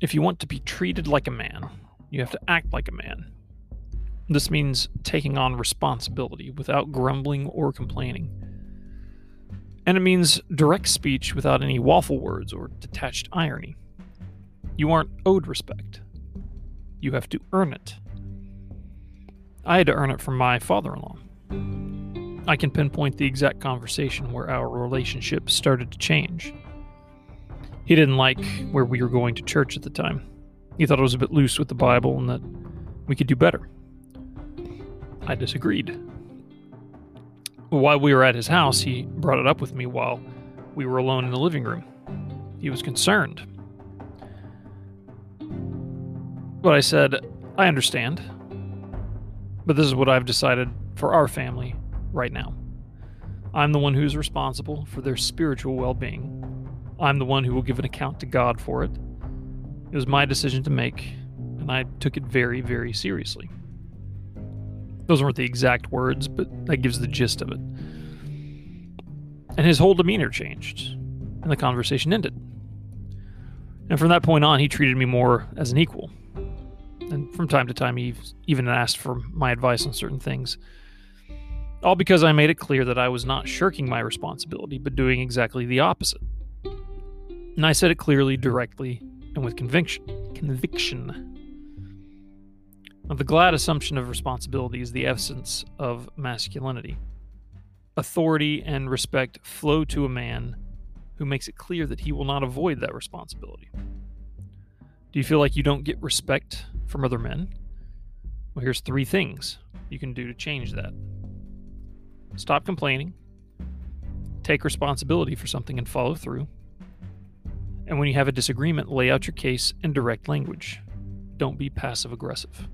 If you want to be treated like a man, you have to act like a man. This means taking on responsibility without grumbling or complaining. And it means direct speech without any waffle words or detached irony. You aren't owed respect. You have to earn it. I had to earn it from my father in law. I can pinpoint the exact conversation where our relationship started to change. He didn't like where we were going to church at the time. He thought it was a bit loose with the Bible and that we could do better. I disagreed. While we were at his house, he brought it up with me while we were alone in the living room. He was concerned. But I said, I understand. But this is what I've decided for our family right now. I'm the one who's responsible for their spiritual well being. I'm the one who will give an account to God for it. It was my decision to make, and I took it very, very seriously. Those weren't the exact words, but that gives the gist of it. And his whole demeanor changed, and the conversation ended. And from that point on, he treated me more as an equal. And from time to time, he even asked for my advice on certain things. All because I made it clear that I was not shirking my responsibility, but doing exactly the opposite. And I said it clearly, directly, and with conviction. Conviction. Now, the glad assumption of responsibility is the essence of masculinity. Authority and respect flow to a man who makes it clear that he will not avoid that responsibility. Do you feel like you don't get respect from other men? Well, here's three things you can do to change that. Stop complaining, take responsibility for something and follow through. And when you have a disagreement, lay out your case in direct language. Don't be passive aggressive.